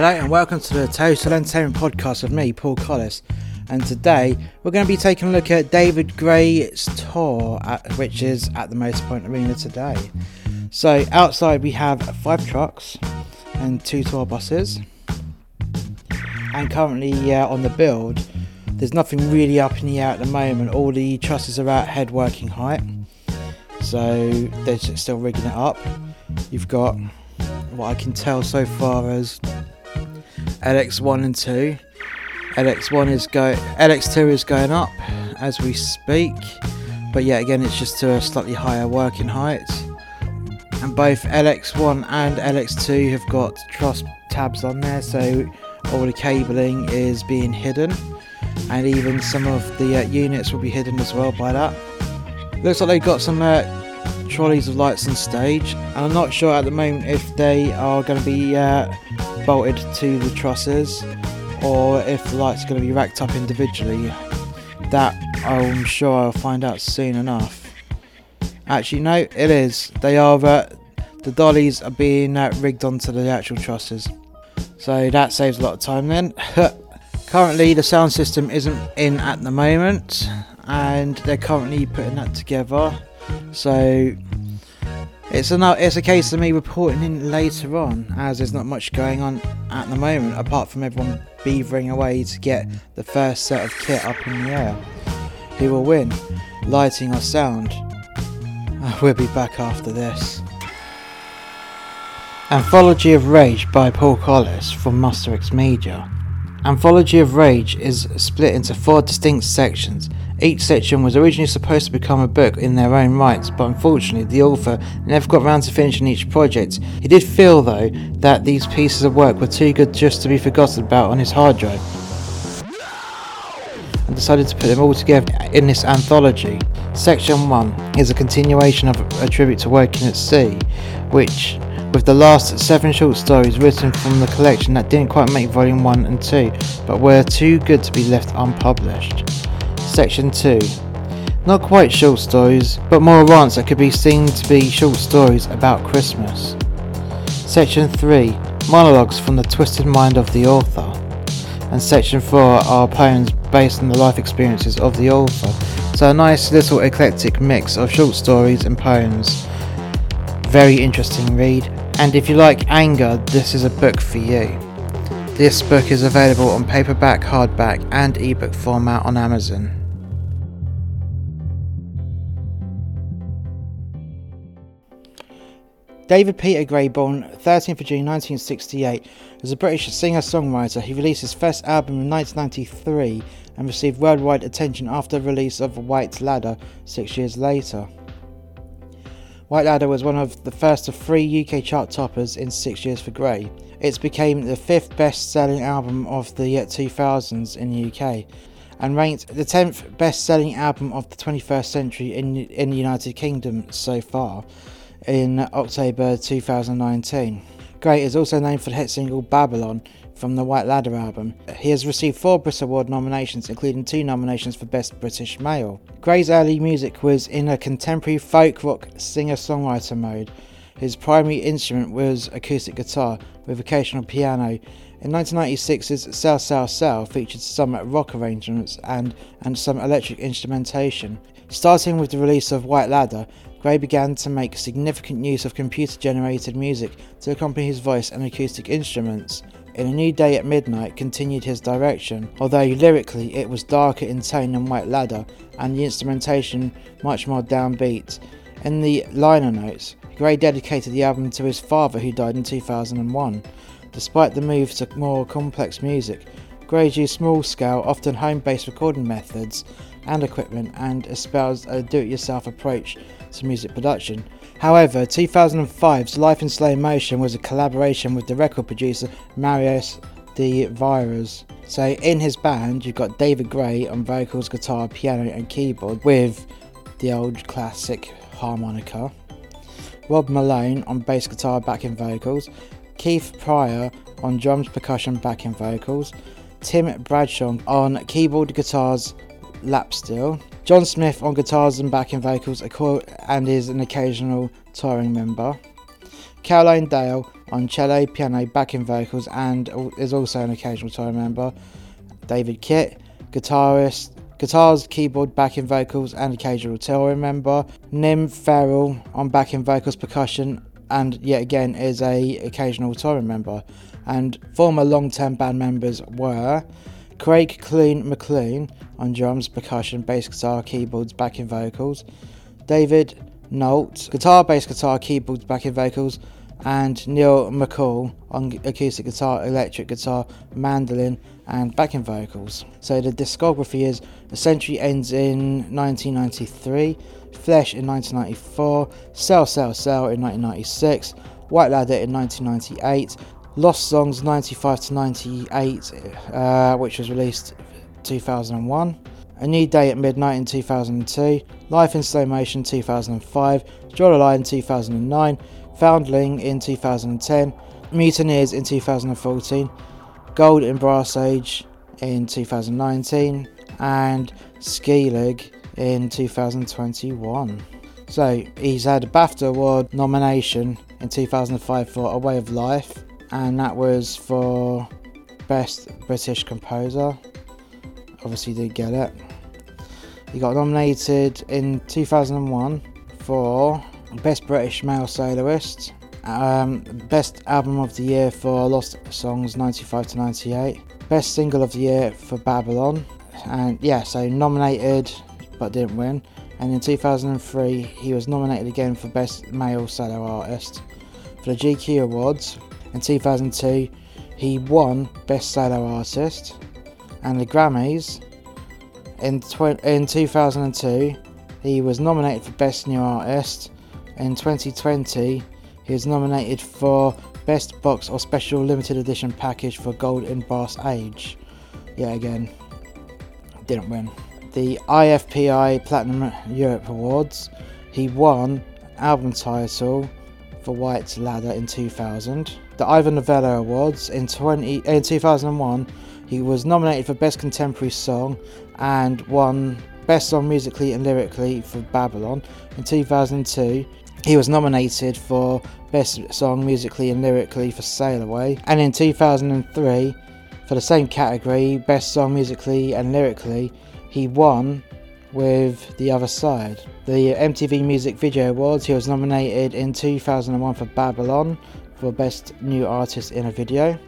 Hello and welcome to the Total Entertainment Podcast with me, Paul Collis. And today we're going to be taking a look at David Gray's tour, at, which is at the Motorpoint Arena today. So outside we have five trucks and two tour buses. And currently uh, on the build, there's nothing really up in the air at the moment. All the trusses are at head working height, so they're still rigging it up. You've got what I can tell so far as LX1 and 2. LX1 is go LX2 is going up as we speak, but yet again it's just to a slightly higher working height. And both LX1 and LX2 have got truss tabs on there, so all the cabling is being hidden, and even some of the uh, units will be hidden as well by that. Looks like they've got some uh, trolleys of lights on stage, and I'm not sure at the moment if they are going to be uh, bolted to the trusses or if the lights are going to be racked up individually. That I'm sure I'll find out soon enough. Actually, no, it is. They are. Uh, the dollies are being uh, rigged onto the actual trusses, so that saves a lot of time. Then, currently the sound system isn't in at the moment, and they're currently putting that together. So it's a it's a case of me reporting in later on, as there's not much going on at the moment apart from everyone beavering away to get the first set of kit up in the air. Who will win, lighting or sound? Ah, we'll be back after this. Anthology of Rage by Paul Collis from Monster X Media. Anthology of Rage is split into four distinct sections each section was originally supposed to become a book in their own rights, but unfortunately, the author never got round to finishing each project. He did feel, though, that these pieces of work were too good just to be forgotten about on his hard drive, and decided to put them all together in this anthology. Section 1 is a continuation of a tribute to Working at Sea, which with the last seven short stories written from the collection that didn't quite make volume 1 and 2, but were too good to be left unpublished. Section 2. Not quite short stories, but more rants that could be seen to be short stories about Christmas. Section 3. Monologues from the twisted mind of the author. And Section 4 are poems based on the life experiences of the author. So a nice little eclectic mix of short stories and poems. Very interesting read. And if you like anger, this is a book for you. This book is available on paperback, hardback, and ebook format on Amazon. David Peter Gray, born 13th of June 1968, is a British singer-songwriter. He released his first album in 1993 and received worldwide attention after the release of White Ladder six years later. White Ladder was one of the first of three UK chart toppers in six years for Gray. It became the fifth best-selling album of the 2000s in the UK and ranked the 10th best-selling album of the 21st century in, in the United Kingdom so far in October 2019. Gray is also known for the hit single Babylon from the White Ladder album. He has received four Brit Award nominations, including two nominations for Best British Male. Gray's early music was in a contemporary folk rock singer songwriter mode. His primary instrument was acoustic guitar with occasional piano. In 1996's Sell Sell Sell featured some rock arrangements and, and some electric instrumentation. Starting with the release of White Ladder, Gray began to make significant use of computer generated music to accompany his voice and acoustic instruments. In A New Day at Midnight continued his direction, although lyrically it was darker in tone than White Ladder and the instrumentation much more downbeat. In the liner notes, Gray dedicated the album to his father who died in 2001. Despite the move to more complex music, Gray used small scale, often home based recording methods and equipment and espoused a do it yourself approach to music production. However, 2005's Life in Slow Motion was a collaboration with the record producer Marius de Vries. So in his band, you've got David Gray on vocals, guitar, piano, and keyboard with the old classic harmonica. Rob Malone on bass guitar, backing vocals. Keith Prior on drums, percussion, backing vocals. Tim Bradshaw on keyboard, guitars, lap steel. John Smith on guitars and backing vocals and is an occasional touring member. Caroline Dale on cello, piano, backing vocals, and is also an occasional touring member. David Kitt, guitarist, guitars, keyboard, backing vocals, and occasional touring member. Nim Farrell on backing vocals, percussion, and yet again is a occasional touring member. And former long-term band members were Craig Clune McClune on drums, percussion, bass guitar, keyboards, backing vocals. David Nolte, guitar, bass guitar, keyboards, backing vocals, and Neil MacColl on acoustic guitar, electric guitar, mandolin, and backing vocals. So the discography is The Century ends in 1993, Flesh in 1994, Sell Sell Sell in 1996, White Ladder in 1998, Lost Songs 95 to 98, uh, which was released 2001. A New Day at Midnight in 2002, Life in Slow Motion 2005, Draw a Line 2009, Foundling in 2010, Mutineers in 2014, Gold in Brass Age in 2019, and Skellig in 2021. So he's had a BAFTA Award nomination in 2005 for A Way of Life, and that was for Best British Composer. Obviously, did get it. He got nominated in 2001 for Best British Male Soloist, um, Best Album of the Year for Lost Songs 95 to 98, Best Single of the Year for Babylon, and yeah, so nominated but didn't win. And in 2003, he was nominated again for Best Male Solo Artist. For the GQ Awards in 2002, he won Best Solo Artist, and the Grammys in, tw- in 2002, he was nominated for Best New Artist. In 2020, he was nominated for Best Box or Special Limited Edition Package for Gold in Brass Age. Yeah, again, didn't win. The IFPI Platinum Europe Awards, he won album title for White Ladder in 2000. The Ivor Novello Awards in 20 in 2001, he was nominated for Best Contemporary Song and won Best Song Musically and Lyrically for Babylon. In 2002, he was nominated for Best Song Musically and Lyrically for Sail Away. And in 2003, for the same category, Best Song Musically and Lyrically, he won with The Other Side. The MTV Music Video Awards, he was nominated in 2001 for Babylon for Best New Artist in a Video.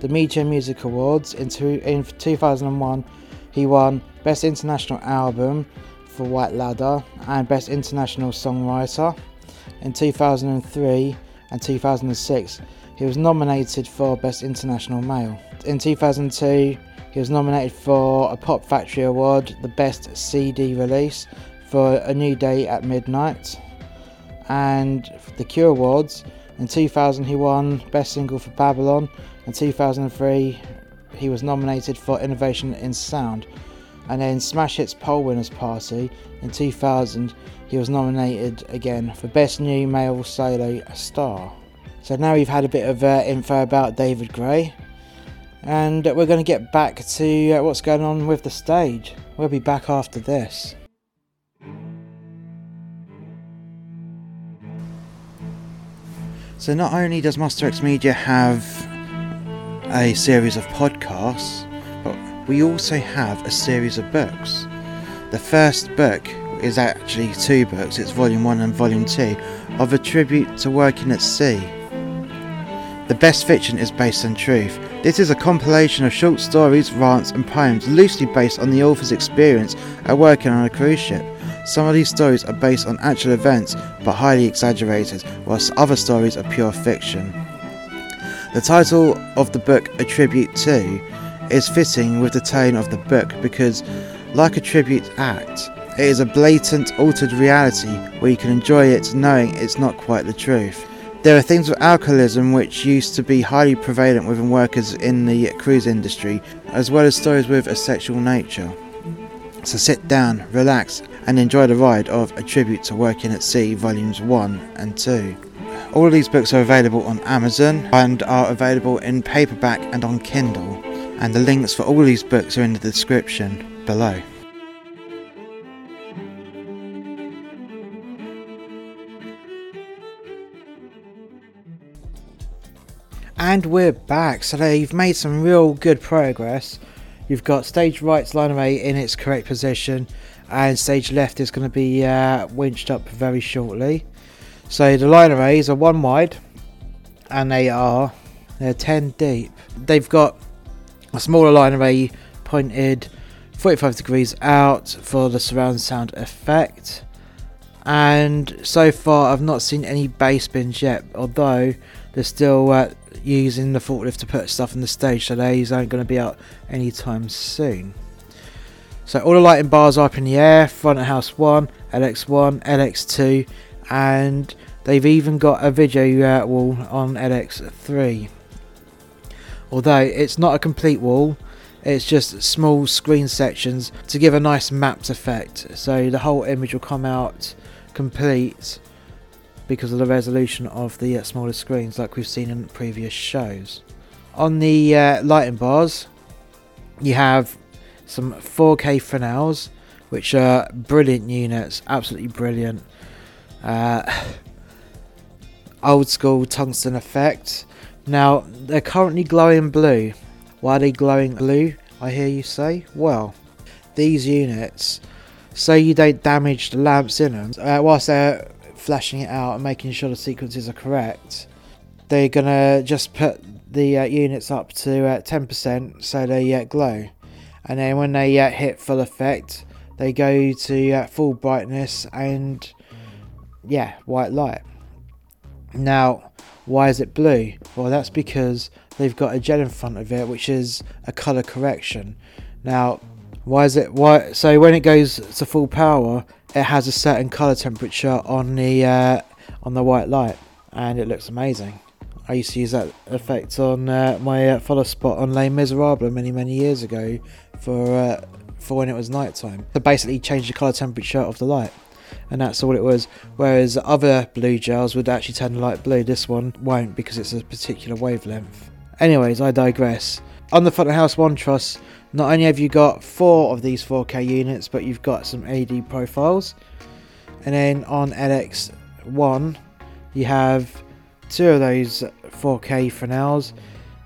The Meteor Music Awards in, two, in 2001, he won Best International Album for White Ladder and Best International Songwriter. In 2003 and 2006, he was nominated for Best International Male. In 2002, he was nominated for a Pop Factory Award, the Best CD Release for A New Day at Midnight. And the Q Awards, in 2000 he won Best Single for Babylon. In 2003 he was nominated for Innovation in Sound. And then Smash Hits Poll Winners Party in 2000, he was nominated again for Best New Male Solo Star. So now we've had a bit of uh, info about David Gray, and we're going to get back to uh, what's going on with the stage. We'll be back after this. So not only does Monster X Media have a series of podcasts, but we also have a series of books. The first book is actually two books, it's Volume 1 and Volume 2, of a tribute to working at sea. The best fiction is based on truth. This is a compilation of short stories, rants, and poems loosely based on the author's experience at working on a cruise ship. Some of these stories are based on actual events but highly exaggerated, whilst other stories are pure fiction. The title of the book, A Tribute To, is fitting with the tone of the book because, like a tribute act, it is a blatant, altered reality where you can enjoy it knowing it's not quite the truth. There are things with alcoholism which used to be highly prevalent within workers in the cruise industry, as well as stories with a sexual nature. So sit down, relax, and enjoy the ride of A Tribute to Working at Sea, Volumes 1 and 2. All of these books are available on Amazon and are available in paperback and on Kindle, and the links for all these books are in the description below. And we're back. So they've made some real good progress. You've got stage right's line array in its correct position, and stage left is going to be uh, winched up very shortly. So the line arrays are one wide, and they are they're 10 deep. They've got a smaller line array pointed 45 degrees out for the surround sound effect. And so far, I've not seen any bass bins yet, although they're still uh, using the forklift to put stuff on the stage, so these aren't going to be out anytime soon. So all the lighting bars are up in the air, front of house 1, LX1, LX2, and they've even got a video uh, wall on LX3. Although it's not a complete wall, it's just small screen sections to give a nice mapped effect. So the whole image will come out complete because of the resolution of the uh, smaller screens like we've seen in previous shows. On the uh, lighting bars, you have some 4K Fresnels, which are brilliant units, absolutely brilliant. Uh, old school tungsten effect. Now, they're currently glowing blue. Why are they glowing blue, I hear you say? Well, these units, so you don't damage the lamps in them, uh, whilst they're flashing it out and making sure the sequences are correct, they're gonna just put the uh, units up to uh, 10% so they uh, glow. And then when they uh, hit full effect, they go to uh, full brightness and yeah, white light. Now, why is it blue? Well, that's because they've got a gel in front of it, which is a color correction. Now, why is it why? So when it goes to full power, it has a certain color temperature on the uh, on the white light, and it looks amazing. I used to use that effect on uh, my uh, follow spot on Les Miserables many many years ago for uh, for when it was nighttime. To basically change the color temperature of the light, and that's all it was. Whereas other blue gels would actually turn the light blue. This one won't because it's a particular wavelength. Anyways, I digress. On the front of house one truss, not only have you got four of these 4K units, but you've got some AD profiles. And then on LX1, you have two of those 4K Fresnels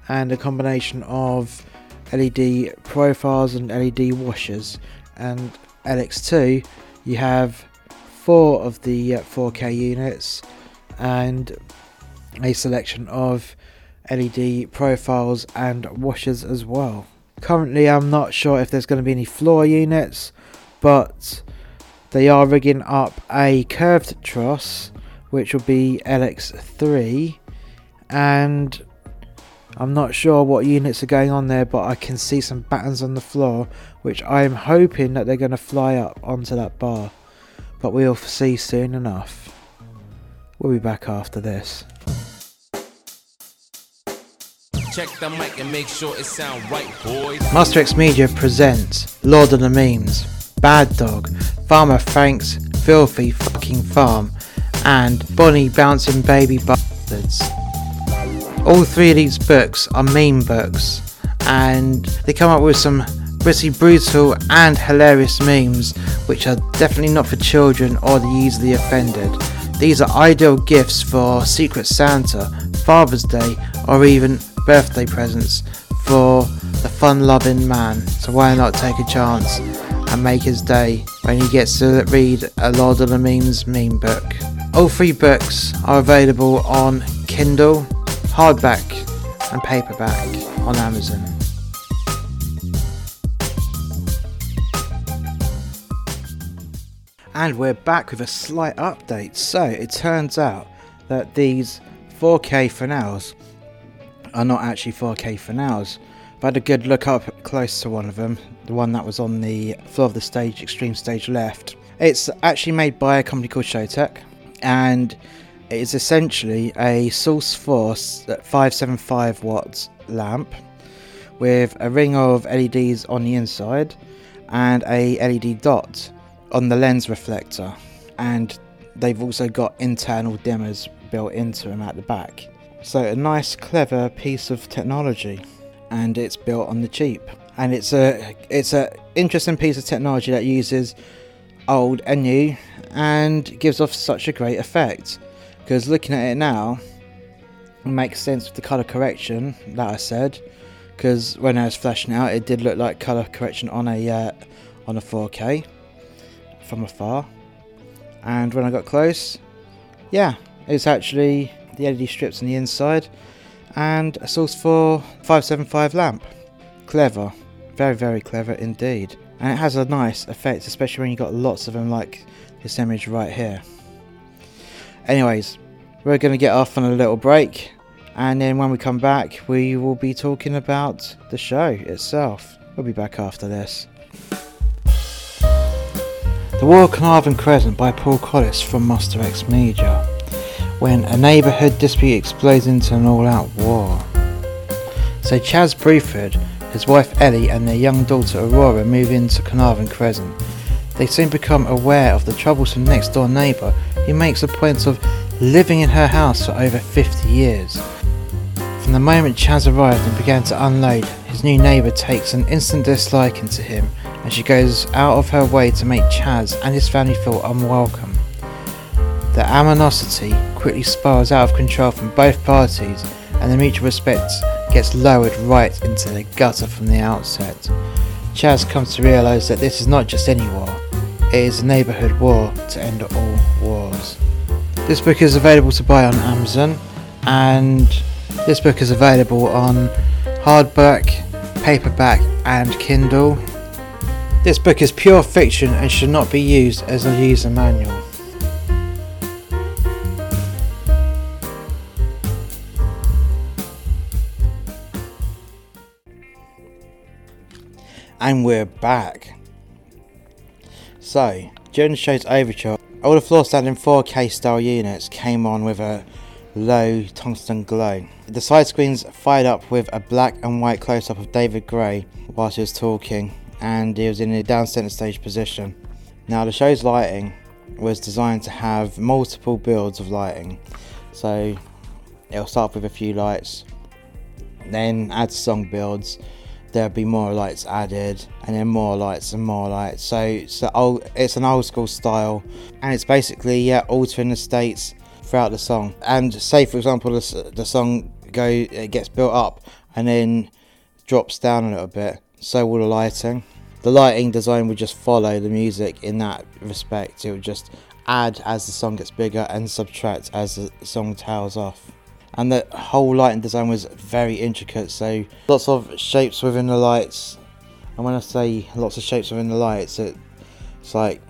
and a combination of LED profiles and LED washers. And LX2, you have four of the 4K uh, units and a selection of LED profiles and washers as well. Currently, I'm not sure if there's going to be any floor units, but they are rigging up a curved truss, which will be LX3, and I'm not sure what units are going on there, but I can see some battens on the floor, which I'm hoping that they're going to fly up onto that bar. But we'll see soon enough. We'll be back after this. Check the mic and make sure it sound right, boys. Monster X Media presents Lord of the Memes, Bad Dog, Farmer Frank's Filthy Fucking Farm, and Bonnie Bouncing Baby Bastards. All three of these books are meme books, and they come up with some pretty brutal and hilarious memes, which are definitely not for children or the easily offended. These are ideal gifts for Secret Santa, Father's Day, or even birthday presents for the fun loving man. So why not take a chance and make his day when he gets to read a Lord of the Memes meme book? All three books are available on Kindle, hardback, and paperback on Amazon. And we're back with a slight update. So it turns out that these 4K Fresnels are not actually 4K Fresnels. I've had a good look up close to one of them, the one that was on the floor of the stage, extreme stage left. It's actually made by a company called Showtec, and it is essentially a Source Four uh, 575 watts lamp with a ring of LEDs on the inside and a LED dot on the lens reflector, and they've also got internal dimmers built into them at the back. So a nice, clever piece of technology, and it's built on the cheap. And it's a it's a interesting piece of technology that uses old and new, and gives off such a great effect. Because looking at it now, makes sense with the colour correction that I said, because when I was flashing out, it did look like colour correction on a uh, on a 4K from afar. And when I got close, yeah, it's actually the LED strips on the inside and a Source Four 575 lamp. Clever, very very clever indeed. And it has a nice effect, especially when you've got lots of them like this image right here. Anyways, we're going to get off on a little break and then when we come back we will be talking about the show itself. We'll be back after this. The War of Carnarvon Crescent by Paul Collis from Monster X Media. When a neighbourhood dispute explodes into an all-out war. So Chaz Bruford, his wife Ellie and their young daughter Aurora move into Carnarvon Crescent. They soon become aware of the troublesome next door neighbour who makes a point of living in her house for over 50 years. From the moment Chaz arrived and began to unload, his new neighbour takes an instant disliking to him and she goes out of her way to make Chaz and his family feel unwelcome. The animosity quickly spirals out of control from both parties and the mutual respect gets lowered right into the gutter from the outset. Chaz comes to realise that this is not just any war, it is a neighbourhood war to end all wars. This book is available to buy on Amazon and this book is available on hardback, paperback and Kindle this book is pure fiction and should not be used as a user manual. And we're back. So, during the show's overture, all the floor standing 4K style units came on with a low tungsten glow. The side screens fired up with a black and white close up of David Gray whilst he was talking and he was in a down center stage position. Now, the show's lighting was designed to have multiple builds of lighting, so it'll start with a few lights, then add song builds. There'll be more lights added, and then more lights and more lights. So it's, old, it's an old school style, and it's basically yeah, altering the states throughout the song. And say, for example, the, the song go it gets built up and then drops down a little bit so will the lighting. The lighting design would just follow the music in that respect. It would just add as the song gets bigger and subtract as the song tails off. And the whole lighting design was very intricate, so lots of shapes within the lights. And when I say lots of shapes within the lights, it, it's like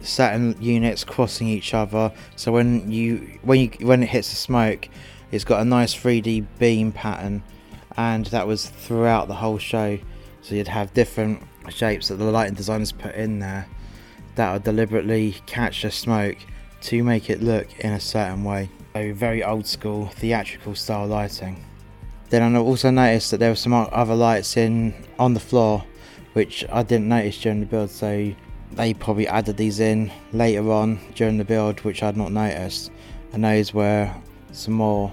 certain units crossing each other. So when you when you when it hits the smoke, it's got a nice 3D beam pattern and that was throughout the whole show. So you'd have different shapes that the lighting designers put in there that would deliberately catch the smoke to make it look in a certain way. Very old school theatrical style lighting. Then I also noticed that there were some other lights in on the floor which I didn't notice during the build so they probably added these in later on during the build which I'd not noticed and those were some more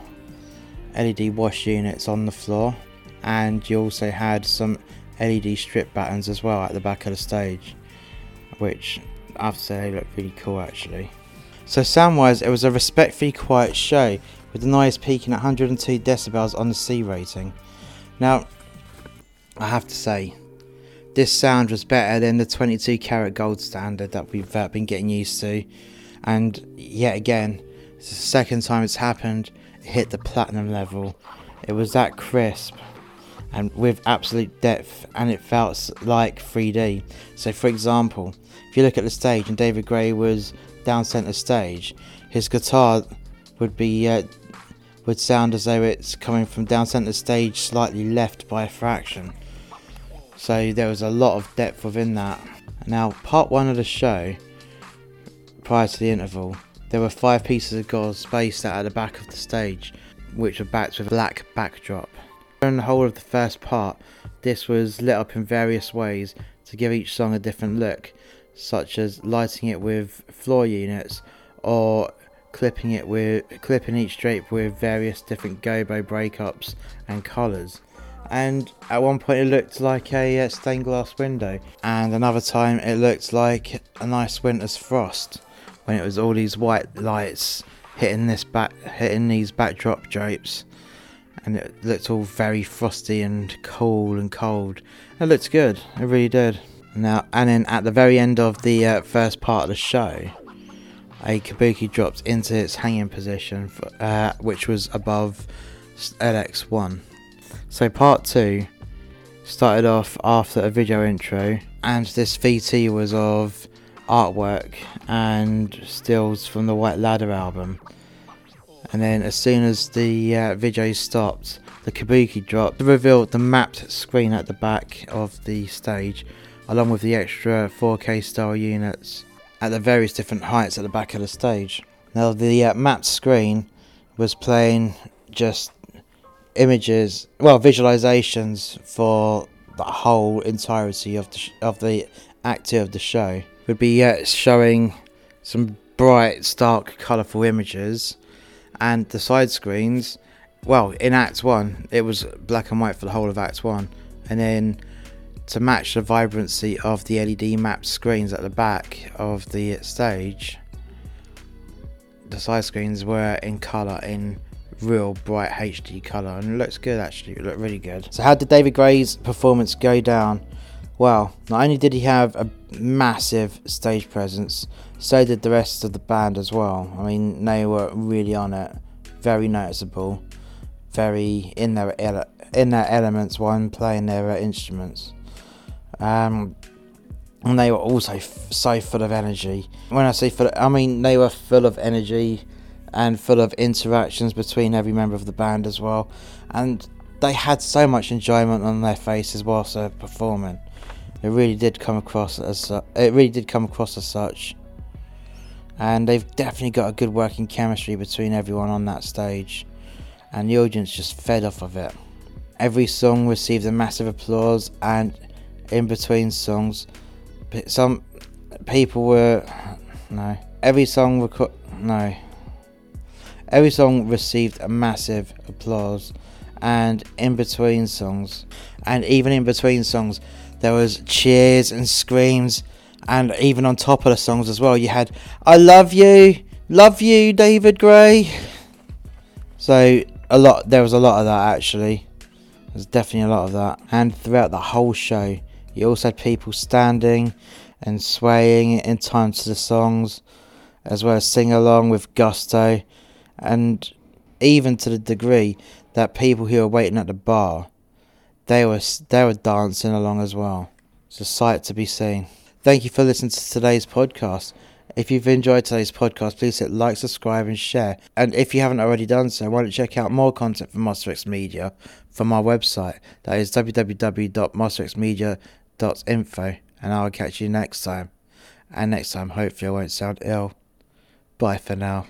LED wash units on the floor and you also had some LED strip battens as well at the back of the stage which I have to say they look really cool actually. So sound wise it was a respectfully quiet show with the noise peaking at 102 decibels on the C rating. Now I have to say this sound was better than the 22 karat gold standard that we've uh, been getting used to and yet again it's the second time it's happened It hit the platinum level. It was that crisp and with absolute depth, and it felt like 3D. So, for example, if you look at the stage and David Gray was down center stage, his guitar would be uh, would sound as though it's coming from down center stage, slightly left by a fraction. So there was a lot of depth within that. Now, part one of the show, prior to the interval, there were five pieces of gold spaced out at the back of the stage, which were backed with a black backdrop. During the whole of the first part, this was lit up in various ways to give each song a different look, such as lighting it with floor units or clipping it with clipping each drape with various different gobo breakups and colours. And at one point it looked like a uh, stained glass window, and another time it looked like a nice winter's frost when it was all these white lights hitting this back, hitting these backdrop drapes, and it looked all very frosty and cool and cold. It looked good. It really did. Now, and then at the very end of the uh, first part of the show, a kabuki dropped into its hanging position, for, uh, which was above LX1. So part two started off after a video intro, and this VT was of artwork and stills from the White Ladder album. And then, as soon as the uh, video stopped, the kabuki dropped, revealed the mapped screen at the back of the stage, along with the extra 4K style units at the various different heights at the back of the stage. Now, the uh, mapped screen was playing just images, well, visualizations for the whole entirety of the sh- of the act of the show. Would be uh, showing some bright, stark, colourful images, and the side screens. Well, in Act One, it was black and white for the whole of Act One, and then to match the vibrancy of the LED mapped screens at the back of the stage, the side screens were in colour in real bright HD colour and it looks good actually, it looked really good. So how did David Gray's performance go down? Well, not only did he have a massive stage presence, so did the rest of the band as well. I mean, they were really on it, very noticeable, very in their ele- in their elements while playing their instruments. Um, and they were also f- so full of energy. When I say full, I mean they were full of energy and full of interactions between every member of the band as well. And they had so much enjoyment on their faces whilst they're performing. It really did come across as it really did come across as such. And they've definitely got a good working chemistry between everyone on that stage, and the audience just fed off of it. Every song received a massive applause, and in between songs, some people were no. Every song reco- no. Every song received a massive applause, and in between songs, and even in between songs, there was cheers and screams, and even on top of the songs as well, you had "I love you, love you, David Gray." So a lot, there was a lot of that actually. There's definitely a lot of that, and throughout the whole show, you also had people standing and swaying in time to the songs, as well as sing along with gusto, and even to the degree that people who were waiting at the bar, they were they were dancing along as well. It's a sight to be seen. Thank you for listening to today's podcast. If you've enjoyed today's podcast, please hit like, subscribe, and share. And if you haven't already done so, why don't you check out more content from Monster Media from our website. That is www.monsterxmedia.info. And I'll catch you next time. And next time, hopefully, I won't sound ill. Bye for now.